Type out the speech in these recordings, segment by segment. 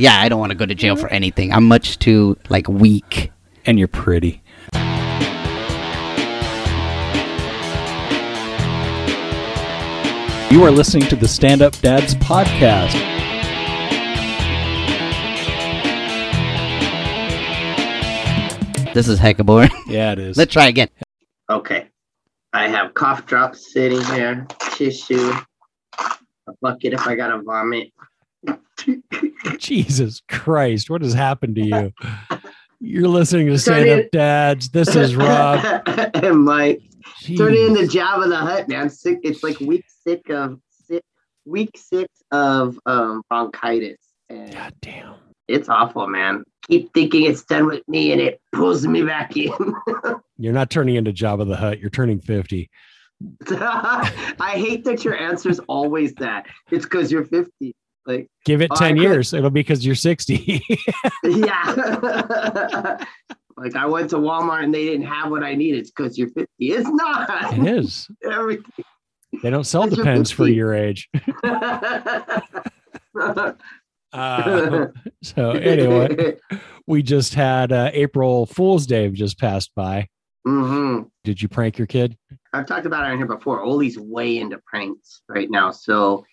Yeah, I don't want to go to jail for mm-hmm. anything. I'm much too like weak. And you're pretty. You are listening to the Stand Up Dads podcast. This is hecka boring. Yeah, it is. Let's try again. Okay. I have cough drops sitting here, tissue, a bucket if I gotta vomit. Jesus Christ, what has happened to you? You're listening to Turn Stand Up Dads. This is Rob. and Mike. Turn it into Jeez. Jabba the Hutt, man. Sick. It's like week six of sick, week six of um, bronchitis, and God damn. it's awful, man. Keep thinking it's done with me, and it pulls me back in. You're not turning into Jabba the Hutt. You're turning 50. I hate that your answer is always that. It's because you're 50. Like, Give it Oh, I 10 could- years. It'll be because you're 60. yeah. like I went to Walmart and they didn't have what I needed. It's because you're 50. It's not. it is. Everything. They don't sell you're Depends for your age. Uh, so anyway, we just had uh, April Fool's Day just passed by. hmm Did you prank your kid? I've talked about it on here before. Ollie's way into pranks right now. So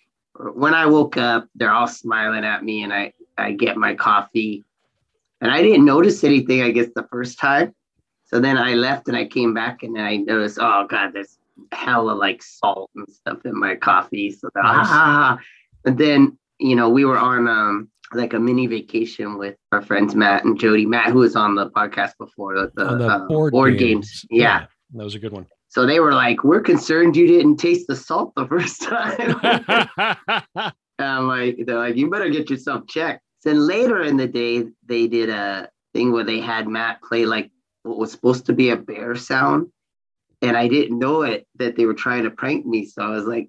when I woke up, they're all smiling at me, and I I get my coffee, and I didn't notice anything. I guess the first time. So then I left, and I came back, and I noticed, oh god, there's hella like salt and stuff in my coffee. So Nice. ah, and then you know we were on um like a mini vacation with our friends Matt and Jody. Matt, who was on the podcast before, the, the, the uh, board, board games. games. Yeah. That was a good one. So they were like, "We're concerned you didn't taste the salt the first time." And I'm like, "They're like, you better get yourself checked." Then later in the day, they did a thing where they had Matt play like what was supposed to be a bear sound, and I didn't know it that they were trying to prank me. So I was like,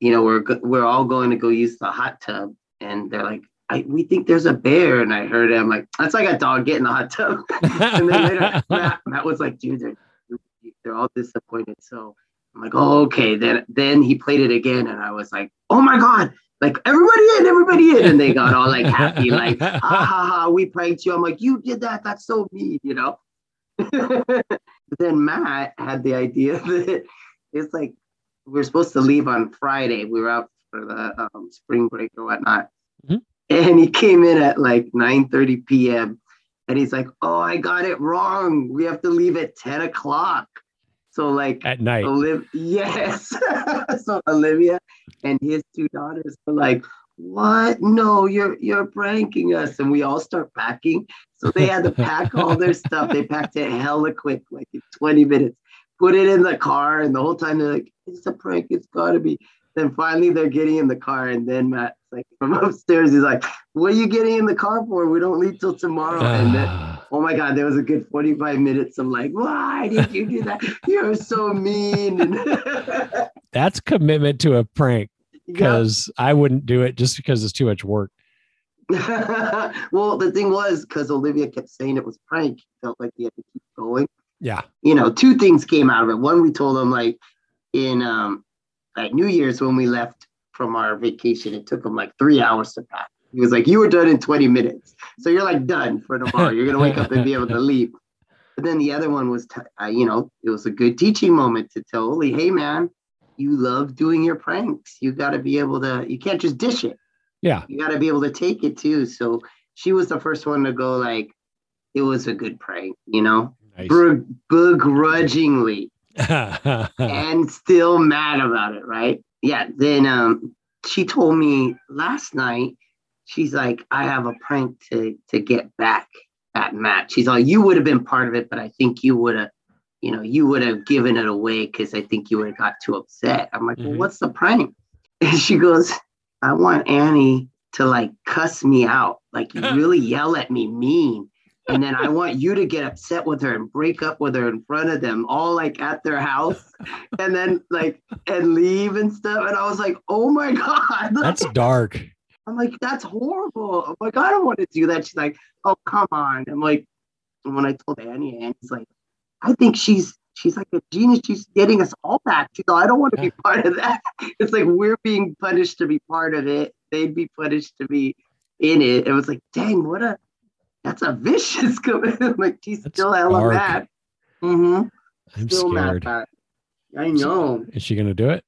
"You know, we're we're all going to go use the hot tub," and they're like. I, we think there's a bear, and I heard it. I'm like, that's like a dog getting the hot tub. and then later, Matt, Matt was like, dude, they're, they're all disappointed. So I'm like, oh, okay. Then then he played it again, and I was like, oh my god, like everybody in, everybody in, and they got all like happy, like, ha ha ha, we pranked you. I'm like, you did that. That's so mean, you know. then Matt had the idea that it's like we are supposed to leave on Friday. We were out for the um, spring break or whatnot. Mhm. And he came in at like 9:30 p.m. And he's like, "Oh, I got it wrong. We have to leave at 10 o'clock." So like, At night. Olivia, yes. so Olivia and his two daughters were like, "What? No, you're you're pranking us!" And we all start packing. So they had to pack all their stuff. They packed it hella quick, like in 20 minutes. Put it in the car, and the whole time they're like, "It's a prank. It's gotta be." Then finally they're getting in the car, and then Matt's like from upstairs, he's like, "What are you getting in the car for? We don't leave till tomorrow." And then Ah, Oh my God, there was a good 45 minutes I'm like, why did you do that? You're so mean. That's commitment to a prank Yeah. because I wouldn't do it just because it's too much work. well, the thing was, because Olivia kept saying it was prank, felt like he had to keep going. Yeah. You know, two things came out of it. One, we told him like in um at New Year's when we left from our vacation, it took him like three hours to pack. He was like, You were done in 20 minutes. So you're like done for tomorrow. You're gonna wake up and be able to leave. But then the other one was, t- uh, you know, it was a good teaching moment to tell Oli, hey man, you love doing your pranks. You got to be able to. You can't just dish it. Yeah. You got to be able to take it too. So she was the first one to go like, it was a good prank, you know, Nice. Begrudgingly and still mad about it, right? Yeah. Then um, she told me last night. She's like, I have a prank to to get back at Matt. She's like, you would have been part of it, but I think you would have, you know, you would have given it away because I think you would have got too upset. I'm like, Mhm. well, what's the prank? And she goes, I want Annie to like cuss me out, like really yell at me mean. And then I want you to get upset with her and break up with her in front of them, all like at their house, and then like and leave and stuff. And I was like, oh my God. That's dark. I'm like, that's horrible. I'm like, I don't want to do that. She's like, oh, come on. I'm like, and when I told Annie, Annie's like, I think she's she's like a genius. She's getting us all back. She's like, I don't want to be part of that. It's like we're being punished to be part of it. They'd be punished to be in it. It was like, dang, what a that's a vicious comment. like she's That's still hella dark. mad. Mm-hmm. I'm Still mad scared. it. I know. Is she gonna do it?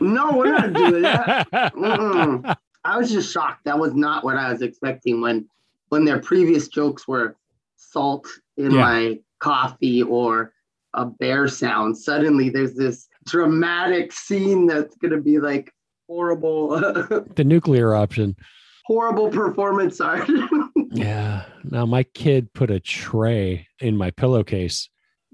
No, we're not doing that. Mm-mm. I was just shocked. That was not what I was expecting when when their previous jokes were salt in Yeah. my coffee or a bear sound. Suddenly there's this dramatic scene that's gonna be like horrible the nuclear option. horrible performance art. Yeah. Now my kid put a tray in my pillowcase,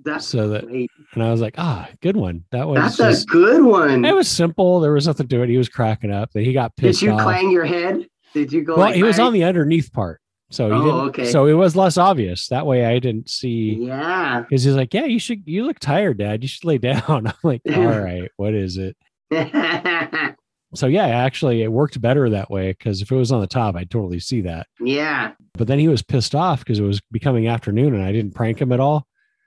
that's so that, great. and I was like, ah, good one. That was That's just. a good one. It was simple. There was nothing to it. He was cracking up. That he got pissed. Did you off. clang your head? Did you go well, like he was on the underneath part, so he Oh, didn't. okay. So it was less obvious. That way, I didn't see. Yeah. Because he's like, yeah, you should. You look tired, Dad. You should lay down. I'm like, all right, what is it? So yeah, actually, it worked better that way. Because if it was on the top, I'd totally see that. yeah. But then he was pissed off because it was becoming afternoon and I didn't prank him at all.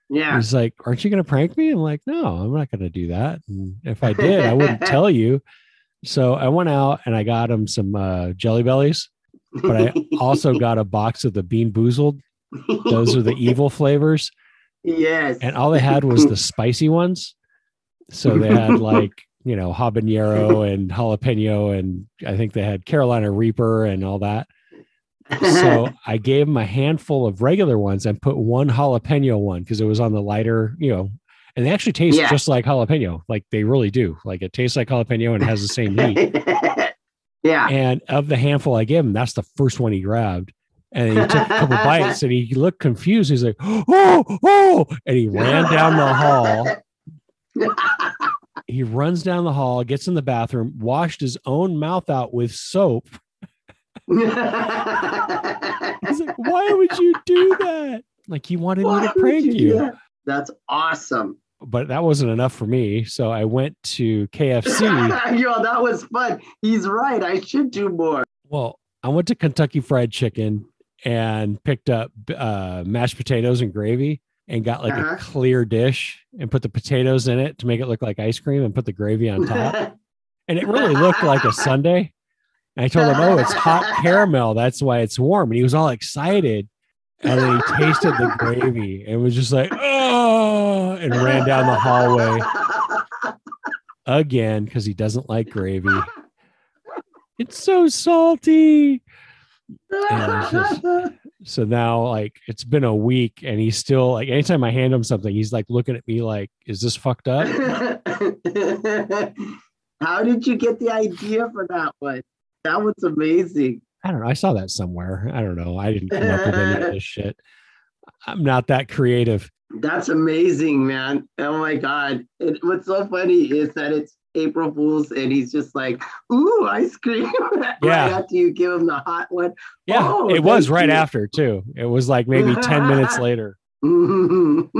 Yeah. He's like, "Aren't you going to prank me?" I'm like, "No, I'm not going to do that. And if I did, I wouldn't tell you." So I went out and I got him some uh, Jelly Bellies, but I also got a box of the Bean Boozled. Those are the evil flavors, yes. and all they had was the spicy ones. So they had like you know habanero and jalapeno, and I think they had Carolina Reaper and all that. So I gave him a handful of regular ones and put one jalapeno one because it was on the lighter, you know, and they actually taste Yeah. just like jalapeno. Like they really do. Like it tastes like jalapeno and has the same heat. yeah. And of the handful I gave him, that's the first one he grabbed. And he took a couple bites and he looked confused. He's like, oh, oh, and he ran down the hall. He runs down the hall, gets in the bathroom, washed his own mouth out with soap. He's like, why would you do that? Like he wanted me to prank do you. That's awesome. but that wasn't enough for me. So I went to KFC. Yo, that was fun. He's right. I should do more. well, I went to Kentucky Fried Chicken and picked up uh, mashed potatoes and gravy and got like Uh-huh. a clear dish and put the potatoes in it to make it look like ice cream and put the gravy on top. and it really looked like a sundae. And I told him, "Oh, it's hot caramel. That's why it's warm." And he was all excited. And then he tasted the gravy and was just like, "Oh!" and ran down the hallway again because he doesn't like gravy. It's so salty. And just- So now, like, it's been a week, and he's still like, anytime I hand him something, he's like looking at me like, "Is this fucked up?" How did you get the idea for that one? That was amazing. I don't know. I saw that somewhere. I don't know. I didn't come up with any of this shit. I'm not that creative. That's amazing, man. Oh my God. It, what's so funny is that it's April Fool's and he's just like, ooh, ice cream. right Yeah. after you give him the hot one. Yeah, Oh, it was right you. after too. It was like maybe 10 minutes later. Mm-hmm.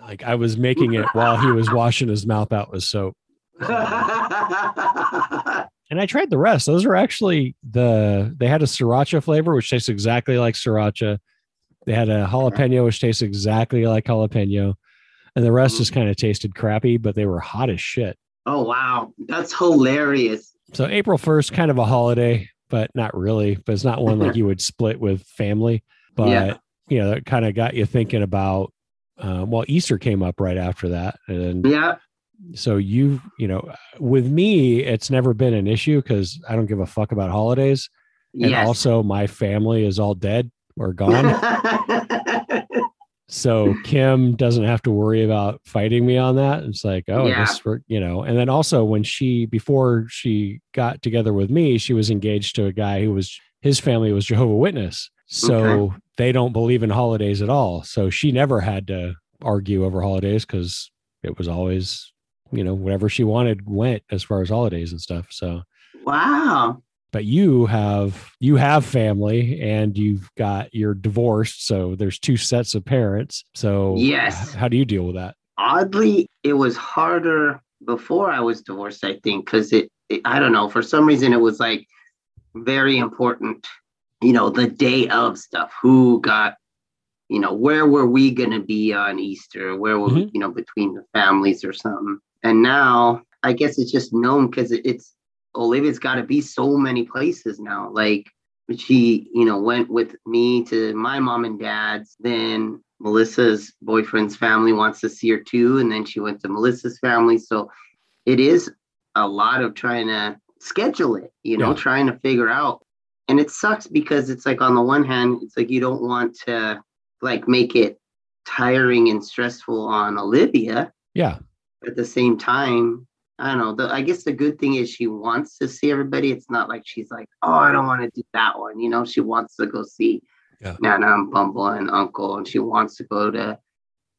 Like I was making it while he was washing his mouth out with soap. And I tried the rest. Those were actually the they had a sriracha flavor, which tastes exactly like sriracha. They had a jalapeno, which tastes exactly like jalapeno. And the rest just mm. kind of tasted crappy, but they were hot as shit. Oh, wow. That's hilarious. So April 1st, kind of a holiday, but not really. But it's not one like you would split with family. But Yeah. you know, that kind of got you thinking about um, well, Easter came up right after that. And Yeah. so you, you know, with me, it's never been an issue because I don't give a fuck about holidays. And Yes. also my family is all dead or gone. so Kim doesn't have to worry about fighting me on that. It's like, oh, Yeah. this for you know, and then also when she before she got together with me, she was engaged to a guy who was his family was Jehovah Witness. So Okay. they don't believe in holidays at all. So she never had to argue over holidays because it was always, you know, whatever she wanted went as far as holidays and stuff. So wow. But you have you have family and you've got you're divorced so there's two sets of parents so Yes. how do you deal with that Oddly, it was harder before I was divorced, I think, because it, it, I don't know, for some reason, it was like very important, you know, the day of stuff. Who got, you know, where were we going to be on Easter? Where were we, mm-hmm. you know, between the families or something? And now I guess it's just known because it, it's Olivia's got to be so many places now. Like she, you know, went with me to my mom and dad's. Then Melissa's boyfriend's family wants to see her too. And then she went to Melissa's family. So it is a lot of trying to schedule it, you know, Yeah. trying to figure out. And it sucks because it's like on the one hand, it's like you don't want to like make it tiring and stressful on Olivia. Yeah. At the same time, I don't know. The, I guess the good thing is she wants to see everybody. It's not like she's like, oh, I don't want to do that one. You know, she wants to go see Yeah. Nana and Bumble and Uncle, and she wants to go to,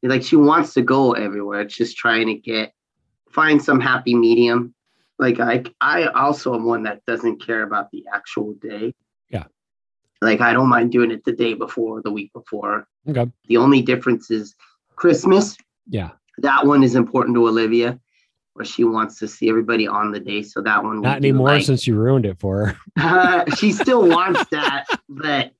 like, she wants to go everywhere. It's just trying to get, find some happy medium. Like, I, I also am one that doesn't care about the actual day. Yeah. Like, I don't mind doing it the day before, the week before. Okay. The only difference is Christmas Yeah. that one is important to Olivia, where she wants to see everybody on the day. So that one, Not anymore like- since you ruined it for her. Uh, she still wants that, but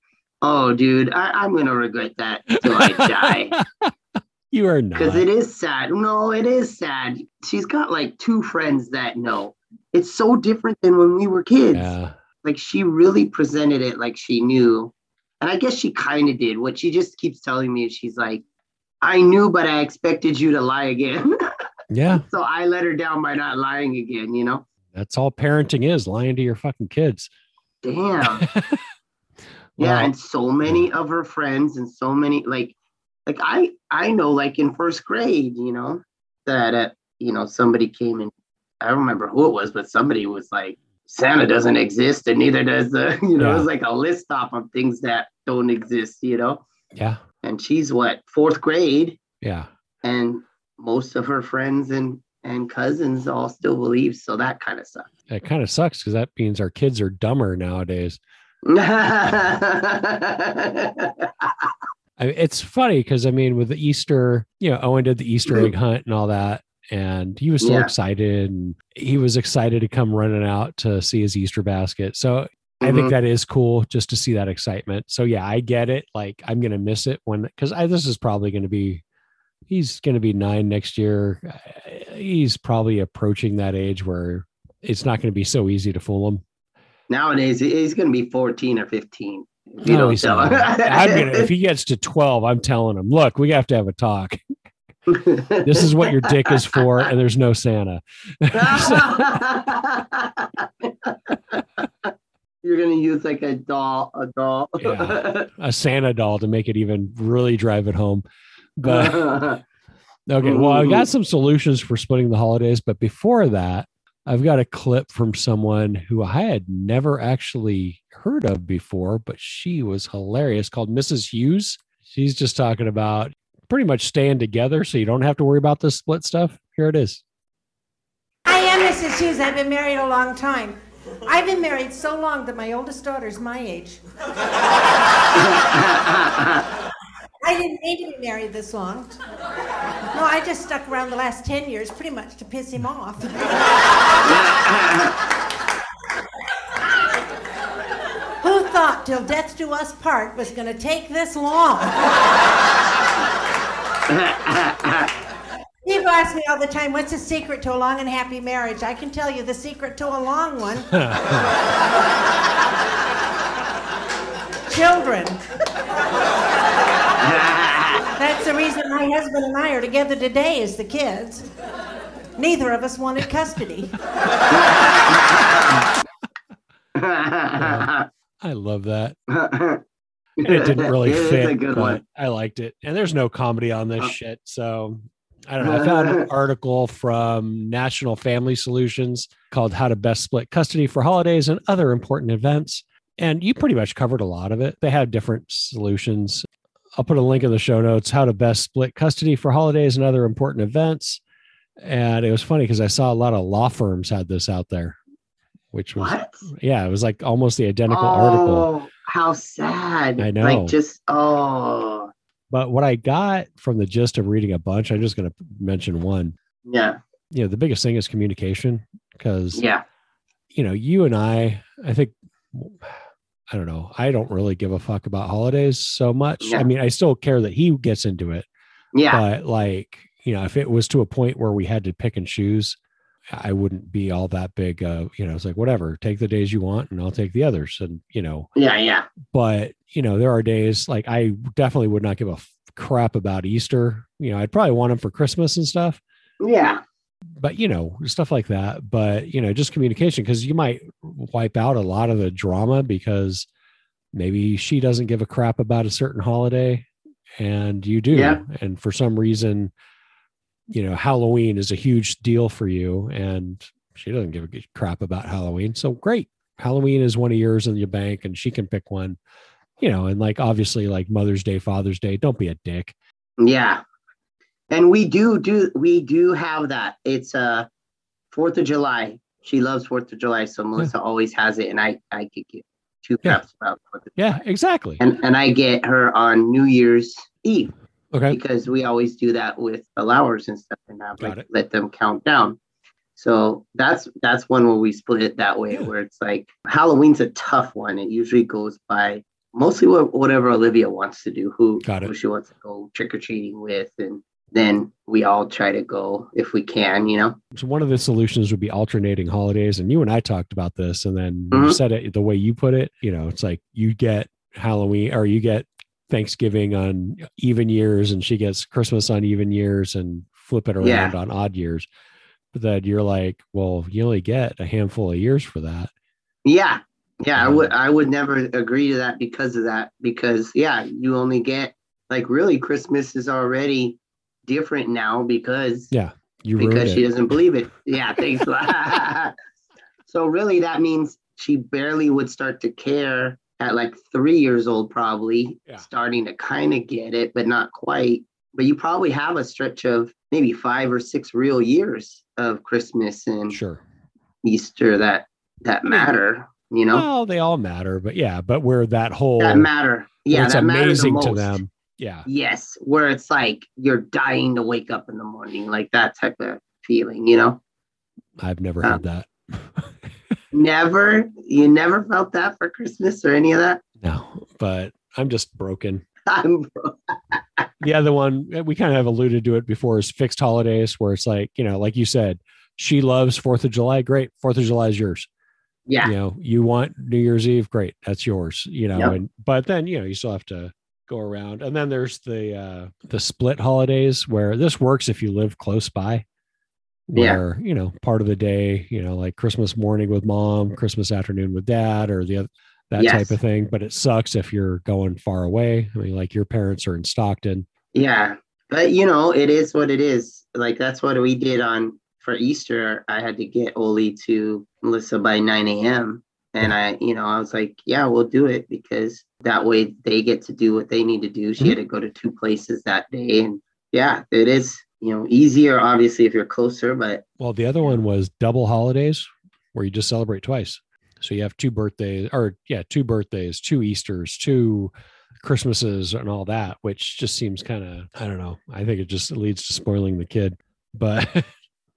oh, dude, I, I'm gonna regret that till I die you are not. because it is sad. No, it is sad. She's got like two friends that know. It's so different than when we were kids. yeah. Like she really presented it like she knew, and I guess she kind of did. What she just keeps telling me is she's like, "I knew, but I expected you to lie again." Yeah. So I let her down by not lying again, you know? That's all parenting is lying to your fucking kids. Damn. yeah. Well, And so many of her friends and so many like like I I know like in first grade, you know, that uh, you know, somebody came and I don't remember who it was, but somebody was like, Santa doesn't exist and neither does the, you know, Yeah. it was like a list off of things that don't exist, you know. yeah. And she's what, fourth grade, Yeah. and most of her friends and and cousins all still believe. So that kind of sucks. It kind of sucks because that means our kids are dumber nowadays. I mean, it's funny because I mean, with the Easter, you know, Owen did the Easter egg hunt and all that, and he was so Yeah. excited, and he was excited to come running out to see his Easter basket. So I think Mhm. that is cool just to see that excitement. So yeah, I get it. Like I'm gonna miss it when because this is probably gonna be he's gonna be nine next year. Uh, He's probably approaching that age where it's not gonna be so easy to fool him. Nowadays, he's going to be 14 or 15. If you No, don't tell him. I'm gonna if he gets to 12, I'm telling him, look, we have to have a talk. This is what your dick is for, and there's no Santa. You're going to use like a doll, a doll. Yeah. a Santa doll to make it even really drive it home. But okay, well, I got some solutions for splitting the holidays, but before that, I've got a clip from someone who I had never actually heard of before, but she was hilarious called Mrs. Hughes. She's just talking about pretty much staying together so you don't have to worry about this split stuff. Here it is. I am Mrs. Hughes. I've been married a long time. I've been married so long that my oldest daughter's my age. I didn't need to be married this long. No, I just stuck around the last 10 years pretty much to piss him off. Who thought till death do us part was going to take this long? People ask me all the time, what's the secret to a long and happy marriage? I can tell you the secret to a long one. Children. That's the reason my husband and I are together today is the kids. Neither of us wanted custody. I love that. It didn't really It is fit. a good but one. I liked it. And there's no comedy on this Uh, shit. So I don't know. I found an article from National Family Solutions called How to Best Split Custody for Holidays and Other Important Events. And you pretty much covered a lot of it. They have different solutions. I'll put a link in the show notes how to best split custody for holidays and other important events. And it was funny because I saw a lot of law firms had this out there, which was, what? yeah, it was like almost the identical oh, article. Oh, how sad. I know. Like just, oh, But what I got from the gist of reading a bunch, I'm just going to mention one. yeah, You know, the biggest thing is communication because, yeah. you know, you and I, I think, I don't know, I don't really give a fuck about holidays so much. Yeah. I mean, I still care that he gets into it, Yeah. but like, you know, if it was to a point where we had to pick and choose, I wouldn't be all that big. Uh, you know, it's like whatever, take the days you want, and I'll take the others. And you know, Yeah, yeah. but you know, there are days like I definitely would not give a f- crap about Easter. You know, I'd probably want them for Christmas and stuff. Yeah. But you know, stuff like that. But you know, just communication because you might wipe out a lot of the drama because maybe she doesn't give a crap about a certain holiday and you do Yeah. and for some reason you know halloween is a huge deal for you and she doesn't give a crap about halloween so great halloween is one of yours in your bank and she can pick one you know and like obviously like mother's day father's day don't be a dick Yeah. And we do do we do have that. It's uh Fourth of July. She loves Fourth of July, so Melissa always has it, and I I could get two Yeah. craps about Fourth of yeah exactly And and I get her on New Year's Eve okay because we always do that with allowers and stuff and have, like, let them count down. So that's that's one where we split it that way, Yeah. where it's like Halloween's a tough one. It usually goes by mostly what, whatever Olivia wants to do, who, Got it. who she wants to go trick or treating with, and then we all try to go if we can, you know. so one of the solutions would be alternating holidays and you and i talked about this and then when you mm-hmm. said it the way you put it you know it's like you get halloween or you get thanksgiving on even years and she gets christmas on even years and flip it around Yeah. on odd years but then you're like well you only get a handful of years for that Yeah. Yeah, I would I would never agree to that because of that. Because yeah, you only get like really Christmas is already different now because Yeah, you because she it doesn't believe it. Yeah, thanks. so really that means she barely would start to care at like three years old, probably Yeah. starting to kind of get it, but not quite. But you probably have a stretch of maybe five or six real years of Christmas and sure Easter that that matter, you know? well they all matter but yeah but where that whole that matter. Yeah, it's amazing to them yeah Yes, where it's like you're dying to wake up in the morning, like that type of feeling, you know? i've never Um, had that Never, you never felt that for Christmas or any of that? no but i'm just broken I'm, the other one eh, we kind of have alluded to it before is fixed holidays where it's like you know like you said she loves fourth of july great fourth of july is yours yeah, you know you want new year's eve great that's yours you know Yep. and but then you know you still have to go around and then there's the uh the split holidays where this works if you live close by Yeah. where you know part of the day you know like christmas morning with mom christmas afternoon with dad or the other that Yes. type of thing but it sucks if you're going far away i mean like your parents are in stockton yeah. But you know, it is what it is. Like that's what we did on for Easter. I had to get Oli to Melissa by 9 a.m. And I, you know, I was like, yeah, we'll do it because that way they get to do what they need to do. She Mhm. had to go to two places that day. And yeah, it is, you know, easier obviously if you're closer, but Well, the other one was double holidays where you just celebrate twice. So you have two birthdays or yeah, two birthdays, two Easters, two Christmases and all that, which just seems kind of I don't know. I think it just leads to spoiling the kid. But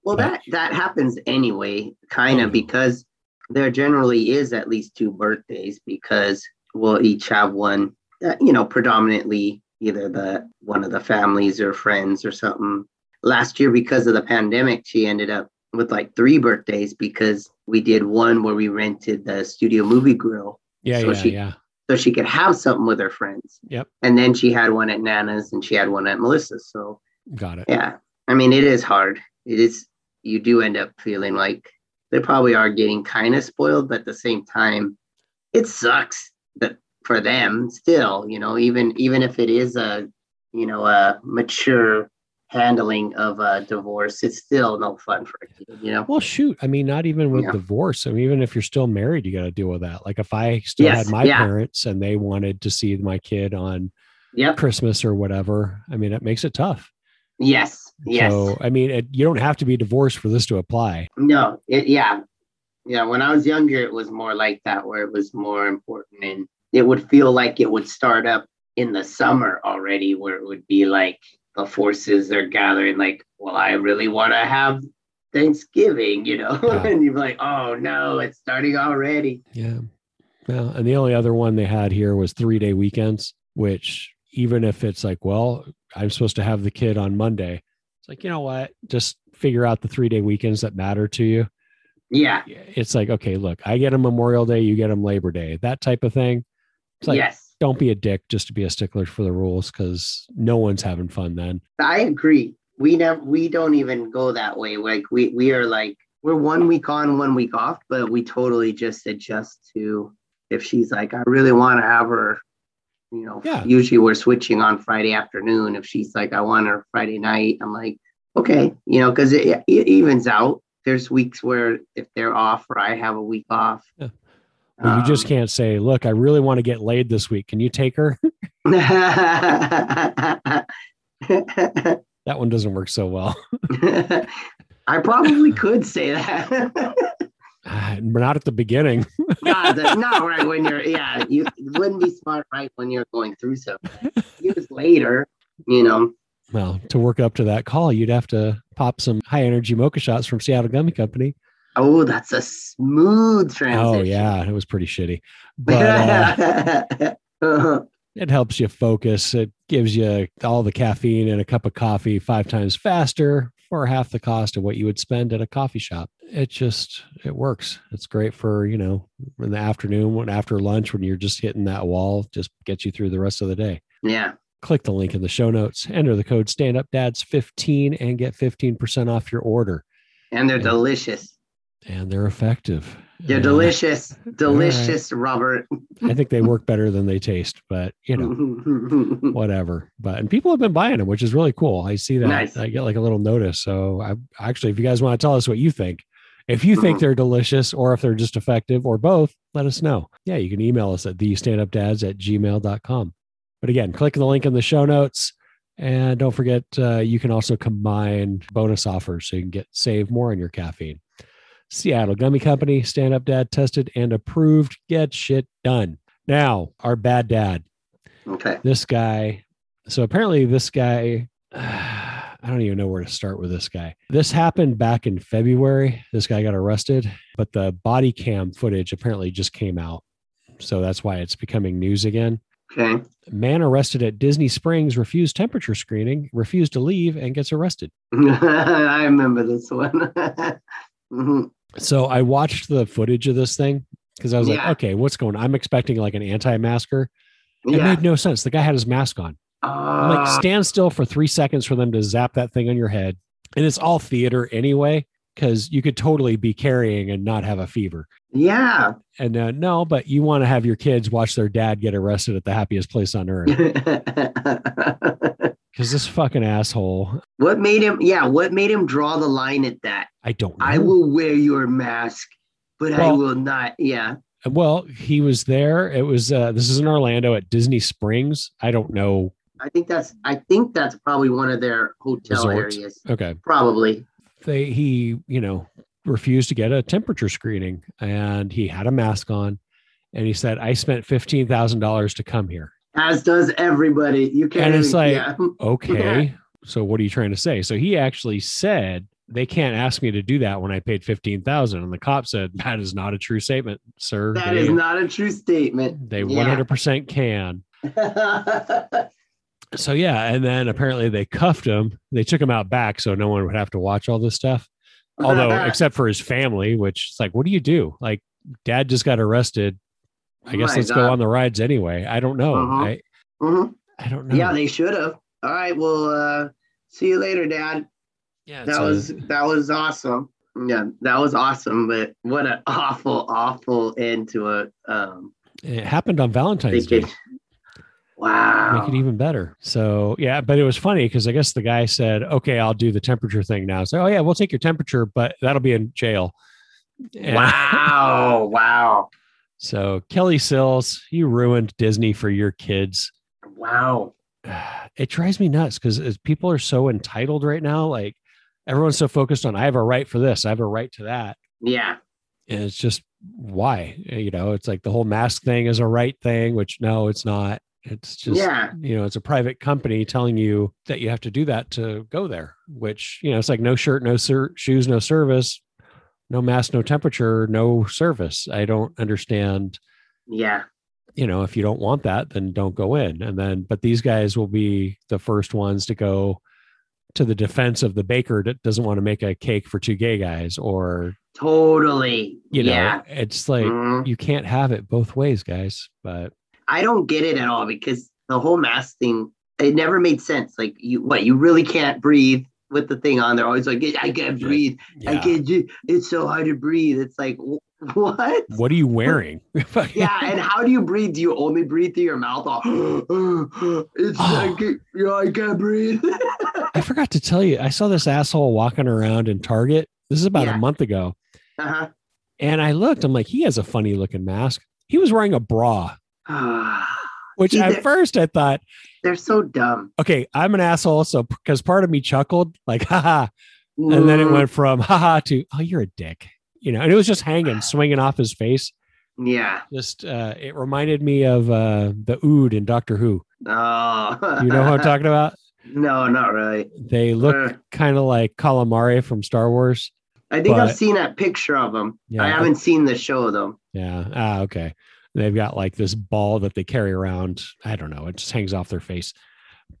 Well, But- that that happens anyway, kind Oh, of, because there generally is at least two birthdays because we'll each have one. That, you know, predominantly either the one of the families or friends or something. Last year, because of the pandemic, she ended up with like three birthdays because we did one where we rented the studio movie grill yeah, So yeah, she- yeah. so she could have something with her friends. Yep. And then she had one at Nana's and she had one at Melissa's. So Got it. yeah i mean it is hard it is you do end up feeling like they probably are getting kind of spoiled but at the same time it sucks that for them still you know even even if it is a you know a mature handling of a divorce it's still no fun for a kid you know Well, shoot. I mean, not even with Yeah. divorce. I mean, even if you're still married, you got to deal with that. Like if I still Yes, had my yeah. parents and they wanted to see my kid on yep Christmas or whatever, I mean, it makes it tough. yes yes So, I mean, it, you don't have to be divorced for this to apply. No, it, yeah, yeah. When I was younger, it was more like that, where it was more important, and it would feel like it would start up in the summer already, where it would be like the forces are gathering. Like, well, I really want to have Thanksgiving, you know, Yeah. and you're like, oh no, it's starting already. Yeah. Well, and the only other one they had here was three day weekends, which even if it's like, well, I'm supposed to have the kid on Monday, it's like, you know what? Just figure out the three day weekends that matter to you. Yeah. It's like, okay, look, I get them Memorial Day, you get them Labor Day, that type of thing. It's like, yes. don't be a dick just to be a stickler for the rules because no one's having fun then. I agree. We never we don't even go that way. Like we we are like we're one week on, one week off, but we totally just adjust to if she's like, I really want to have her, you know, Yeah. usually we're switching on Friday afternoon. If she's like, I want her Friday night, I'm like, okay, you know, because it, it evens out. There's weeks where if they're off or I have a week off. Yeah. Well, you just um, can't say, look, I really want to get laid this week. Can you take her? that one doesn't work so well. I probably could say that. But not at the beginning. not, the- not right when you're, yeah, you wouldn't be smart right when you're going through something. Years later, you know, Well, to work up to that call, you'd have to pop some high energy mocha shots from Seattle Gummy Company. oh, that's a smooth transition. Oh, yeah. It was pretty shitty. But uh, it helps you focus. It gives you all the caffeine in a cup of coffee five times faster for half the cost of what you would spend at a coffee shop. It just it works. It's great for, you know, in the afternoon when after lunch when you're just hitting that wall, just gets you through the rest of the day. yeah. Click the link in the show notes, enter the code stand up dads 15 and get 15% off your order. And they're Yeah. delicious. And they're effective. They're And delicious. Delicious, Robert. I think they work better than they taste, but you know, whatever. But and people have been buying them, which is really cool. I see that. Nice. I get like a little notice. So I actually, if you guys want to tell us what you think, if you think Mhm. they're delicious or if they're just effective or both, let us know. Yeah, you can email us at the standupdads at gmail.com. But again, click the link in the show notes. And don't forget, uh, you can also combine bonus offers so you can get save more on your caffeine. Seattle Gummy Company, stand up dad tested and approved. Get shit done. Now, our bad dad okay. this guy so apparently this guy i don't even know where to start with this guy this happened back in february this guy got arrested but the body cam footage apparently just came out so that's why it's becoming news again Okay. man arrested at disney springs refused temperature screening refused to leave and gets arrested I remember this one. Mhm. so i watched the footage of this thing because i was like okay what's going on i'm expecting like an anti-masker it Yeah. made no sense the guy had his mask on I'm like Uh, stand still for three seconds for them to zap that thing on your head and it's all theater anyway because you could totally be carrying and not have a fever yeah. and uh, no but you want to have your kids watch their dad get arrested at the happiest place on earth because this fucking asshole what made him? Yeah. What made him draw the line at that? i don't know I will wear your mask, but I will not. Yeah. well he was there it was uh this is in orlando at disney springs i don't know I think that's. I think that's probably one of their hotel Resorts. areas. okay Probably. They he you know refused to get a temperature screening and he had a mask on and he said i spent $15000 to come here As does everybody. You can't. And it's like- yeah. okay so what are you trying to say so he actually said they can't ask me to do that when i paid 15000 and the cop said that is not a true statement sir that they, is not a true statement. they Yeah. 100% can so yeah and then apparently they cuffed him they took him out back so no one would have to watch all this stuff although except for his family which is like what do you do like dad just got arrested i guess My let's go on the rides anyway i don't know Uh-huh. I, Mhm. I don't know Yeah, they should have. All right. Well, uh, see you later, Dad. yeah That it's a- was that was awesome. Yeah, that was awesome. But what an awful, awful end to a um, it happened on valentine's day vacation. Wow. make it even better. So yeah, but it was funny because I guess the guy said, "Okay, I'll do the temperature thing now." So oh yeah, we'll take your temperature, but that'll be in jail. And Wow. wow. So Kelly Sills, you ruined Disney for your kids. Wow. It drives me nuts because people are so entitled right now. Like everyone's so focused on, I have a right for this, I have a right to that. Yeah. And it's just why, you know, it's like the whole mask thing is a right thing, which no, it's not. It's just, yeah. you know, it's a private company telling you that you have to do that to go there, which, you know, it's like no shirt, no ser- shoes, no service, no mask, no temperature, no service. I don't understand, Yeah. you know, if you don't want that, then don't go in. And then, but these guys will be the first ones to go to the defense of the baker that doesn't want to make a cake for two gay guys or Totally. you know yeah. it's like Mhm. you can't have it both ways guys but I don't get it at all because the whole mask thing, it never made sense. Like you, what you really can't breathe with the thing on there. Always like, I can't Yeah. breathe. I can't. do- It's so hard to breathe. It's like, what? what are you wearing Yeah, and how do you breathe? Do you only breathe through your mouth? Oh, it's I can't, yeah, I can't breathe. i forgot to tell you i saw this asshole walking around in target this is about Yeah. a month ago uh-huh. and i looked i'm like he has a funny looking mask he was wearing a bra which at first i thought They're so dumb. okay i'm an asshole so because part of me chuckled like haha and then it Mm, went from haha to oh you're a dick you know and it was just hanging swinging off his face Yeah. just uh it reminded me of uh the ood in doctor who Oh. you know what i'm talking about No, not really. they look Uh, kind of like calamari from star wars I think but- I've seen that picture of them. Yeah. I haven't seen the show though. yeah ah okay they've got like this ball that they carry around i don't know it just hangs off their face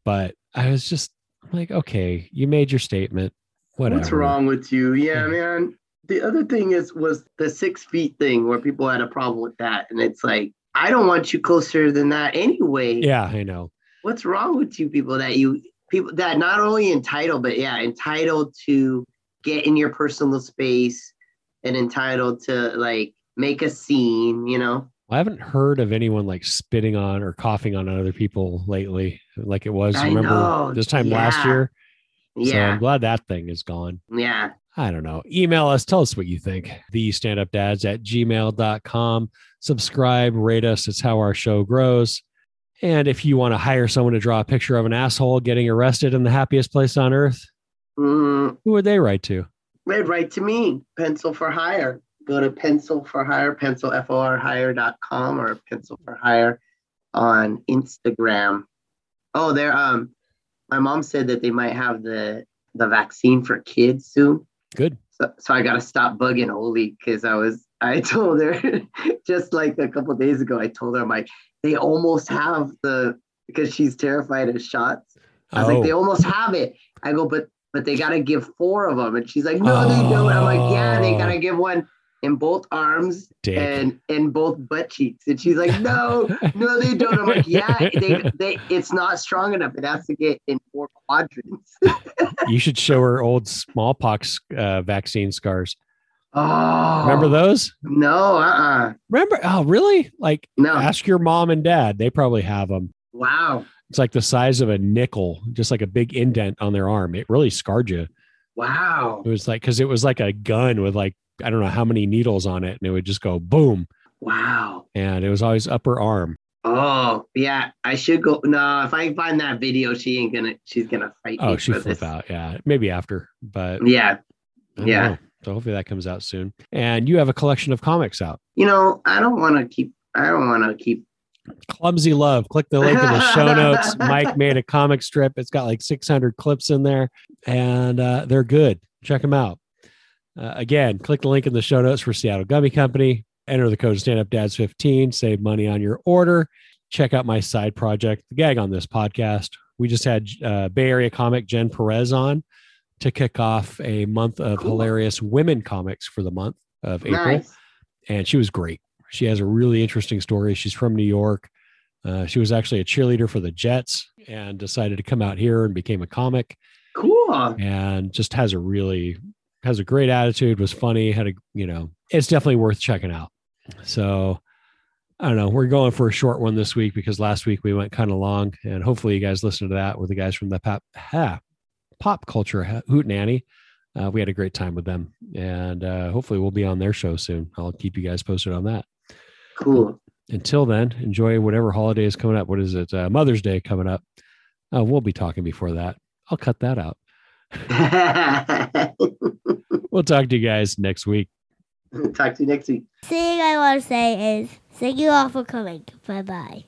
but i was just like okay you made your statement whatever What's wrong with you? Yeah, Yeah. man. The other thing is was the six feet thing where people had a problem with that, and it's like I don't want you closer than that anyway. yeah i know What's wrong with you people that you people that not only entitled but yeah entitled to get in your personal space and entitled to like make a scene. You know. I haven't heard of anyone like spitting on or coughing on other people lately, like it was. I remember know, this time last yeah. year? So Yeah. I'm glad that thing is gone. yeah. I don't know. Email us. Tell us what you think. The stand up dads at gmail.com. Subscribe, rate us. It's how our show grows. And if you want to hire someone to draw a picture of an asshole getting arrested in the happiest place on earth, Mm, who would they write to? Right, write to me. Pencil for hire. Go to pencil for hire, pencil f o r hire.com or pencil for hire on Instagram. Oh, there um my mom said that they might have the the vaccine for kids soon. Good. So, so I gotta stop bugging Oli because I was I told her just like a couple days ago, I told her I'm like, they almost have the because she's terrified of shots. I was like, they Oh, almost have it. I go, but but they gotta give four of them, and she's like, no, they don't. I'm like, yeah, they Oh. gotta give one in both arms dick. and in both butt cheeks, and she's like, no, no, they don't. I'm like, yeah, they, they, it's not strong enough. It has to get in four quadrants. you should show her old smallpox uh, vaccine scars. Oh, Remember those? No, uh, uh Remember? Oh, really? Like, no. ask your mom and dad. They probably have them. Wow, It's like the size of a nickel, just like a big indent on their arm. It really scarred you. wow, It was like, because it was like a gun with like, I don't know how many needles on it. And it would just go boom. wow. And it was always upper arm. Oh, yeah. I should go. No, if I find that video, she ain't gonna. She's gonna fight Oh, she flip this. out. Yeah. Maybe after, but Yeah, Yeah. know. So hopefully that comes out soon. And you have a collection of comics out. you know, I don't want to keep. I don't want to keep. Clumsy Love. Click the link in the show notes. Mike made a comic strip. It's got like 600 clips in there, and uh, they're good. Check them out. Uh, again, click the link in the show notes for Seattle Gummy Company. Enter the code Stand Up Dads 15. Save money on your order. Check out my side project, the gag on this podcast. We just had uh, Bay Area comic Jen Perez on to kick off a month of Cool. hilarious women comics for the month of April Nice. and she was great. She has a really interesting story. She's from New York. Uh, she was actually a cheerleader for the Jets and decided to come out here and became a comic Cool. and just has a really has a great attitude, was funny, had a you know, it's definitely worth checking out. So I don't know. We're going for a short one this week because last week we went kind of long, and hopefully you guys listened to that with the guys from the pop ha, pop culture Ha- hoot nanny. Uh, we had a great time with them, and uh, hopefully we'll be on their show soon. I'll keep you guys posted on that. Cool. Until then, enjoy whatever holiday is coming up. What is it? Uh, Mother's Day coming up. Uh, we'll be talking before that. I'll cut that out. We'll talk to you guys next week. Talk to you next week. thing I want to say is thank you all for coming. Bye bye.